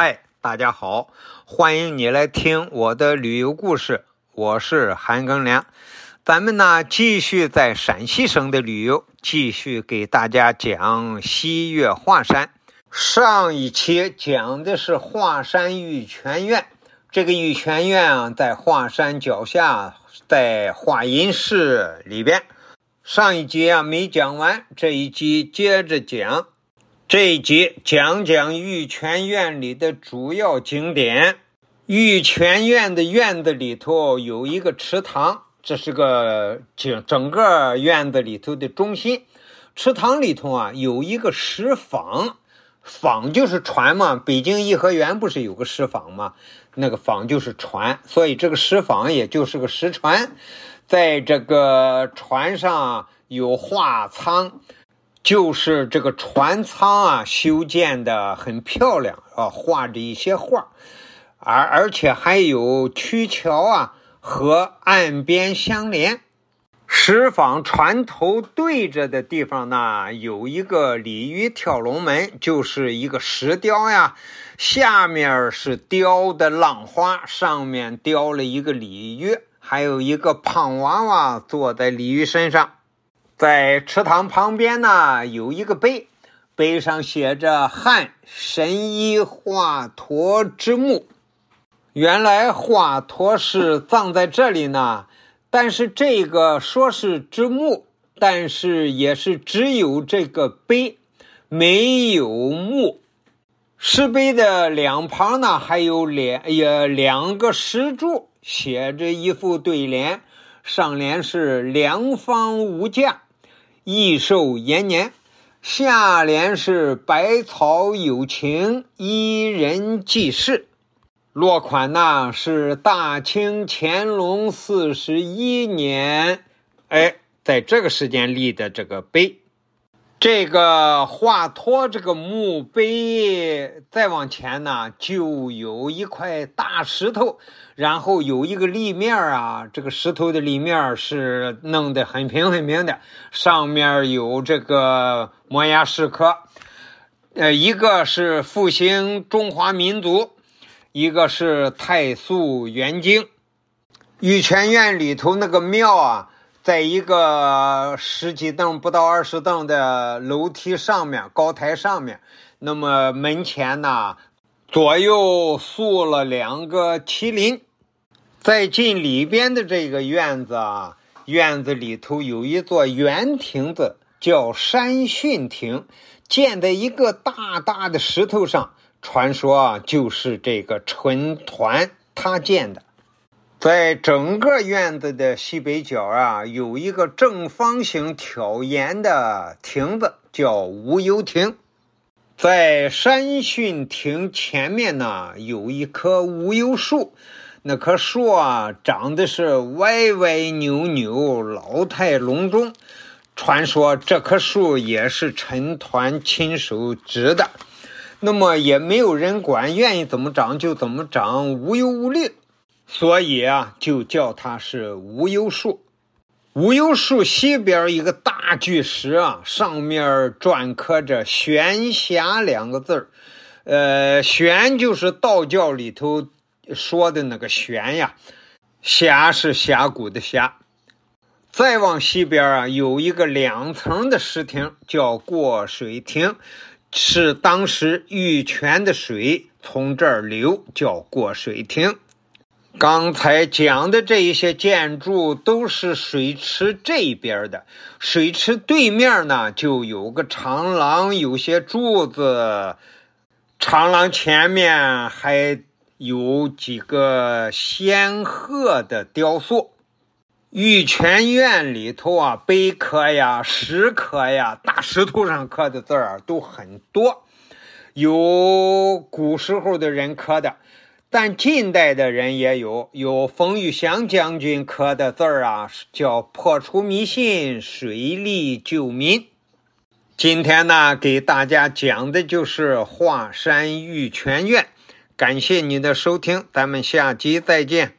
嗨，大家好，欢迎你来听我的旅游故事，我是韩庚良。咱们呢继续在陕西省的旅游，继续给大家讲西岳华山。上一期讲的是华山玉泉院，这个玉泉院啊，在华山脚下，在华阴市里边。上一集啊没讲完，这一集接着讲。这一集讲讲玉泉院里的主要景点。玉泉院的院子里头有一个池塘，这是个整整个院子里头的中心。池塘里头啊有一个石舫，舫就是船嘛。北京颐和园不是有个石舫嘛？那个舫就是船，所以这个石舫也就是个石船。在这个船上有画舱。就是这个船舱啊，修建的很漂亮啊，画着一些画，而而且还有曲桥啊，和岸边相连。石舫船头对着的地方呢，有一个鲤鱼跳龙门，就是一个石雕呀，下面是雕的浪花，上面雕了一个鲤鱼，还有一个胖娃娃坐在鲤鱼身上。在池塘旁边呢，有一个碑，碑上写着“汉神医华佗之墓”。原来华佗是葬在这里呢，但是这个说是之墓，但是也是只有这个碑，没有墓。石碑的两旁呢，还有两也两个石柱，写着一副对联，上联是“良方无价”。益寿延年，下联是百草有情，伊人济世。落款呢是大清乾隆四十一年，哎，在这个时间立的这个碑。这个华佗这个墓碑再往前呢，就有一块大石头，然后有一个立面啊，这个石头的立面是弄得很平很平的，上面有这个摩崖石刻，呃，一个是复兴中华民族，一个是太素元经。玉泉院里头那个庙啊。在一个十几凳不到二十凳的楼梯上面，高台上面，那么门前呢，左右塑了两个麒麟。再进里边的这个院子啊，院子里头有一座圆亭子，叫山训亭，建在一个大大的石头上，传说啊，就是这个陈团他建的。在整个院子的西北角啊，有一个正方形挑檐的亭子，叫无忧亭。在山训亭前面呢，有一棵无忧树，那棵树啊，长得是歪歪扭扭，老态龙钟。传说这棵树也是陈抟亲手植的，那么也没有人管，愿意怎么长就怎么长，无忧无虑。所以啊，就叫它是无忧树。无忧树西边一个大巨石啊，上面篆刻着“玄霞”两个字儿。呃，玄就是道教里头说的那个玄呀，峡是峡谷的峡。再往西边啊，有一个两层的石亭，叫过水亭，是当时玉泉的水从这儿流，叫过水亭。刚才讲的这一些建筑都是水池这边的，水池对面呢就有个长廊，有些柱子，长廊前面还有几个仙鹤的雕塑。玉泉院里头啊，碑刻呀、石刻呀，大石头上刻的字儿都很多，有古时候的人刻的。但近代的人也有，有冯玉祥将军刻的字儿啊，叫“破除迷信，水利救民”。今天呢，给大家讲的就是华山玉泉院。感谢你的收听，咱们下集再见。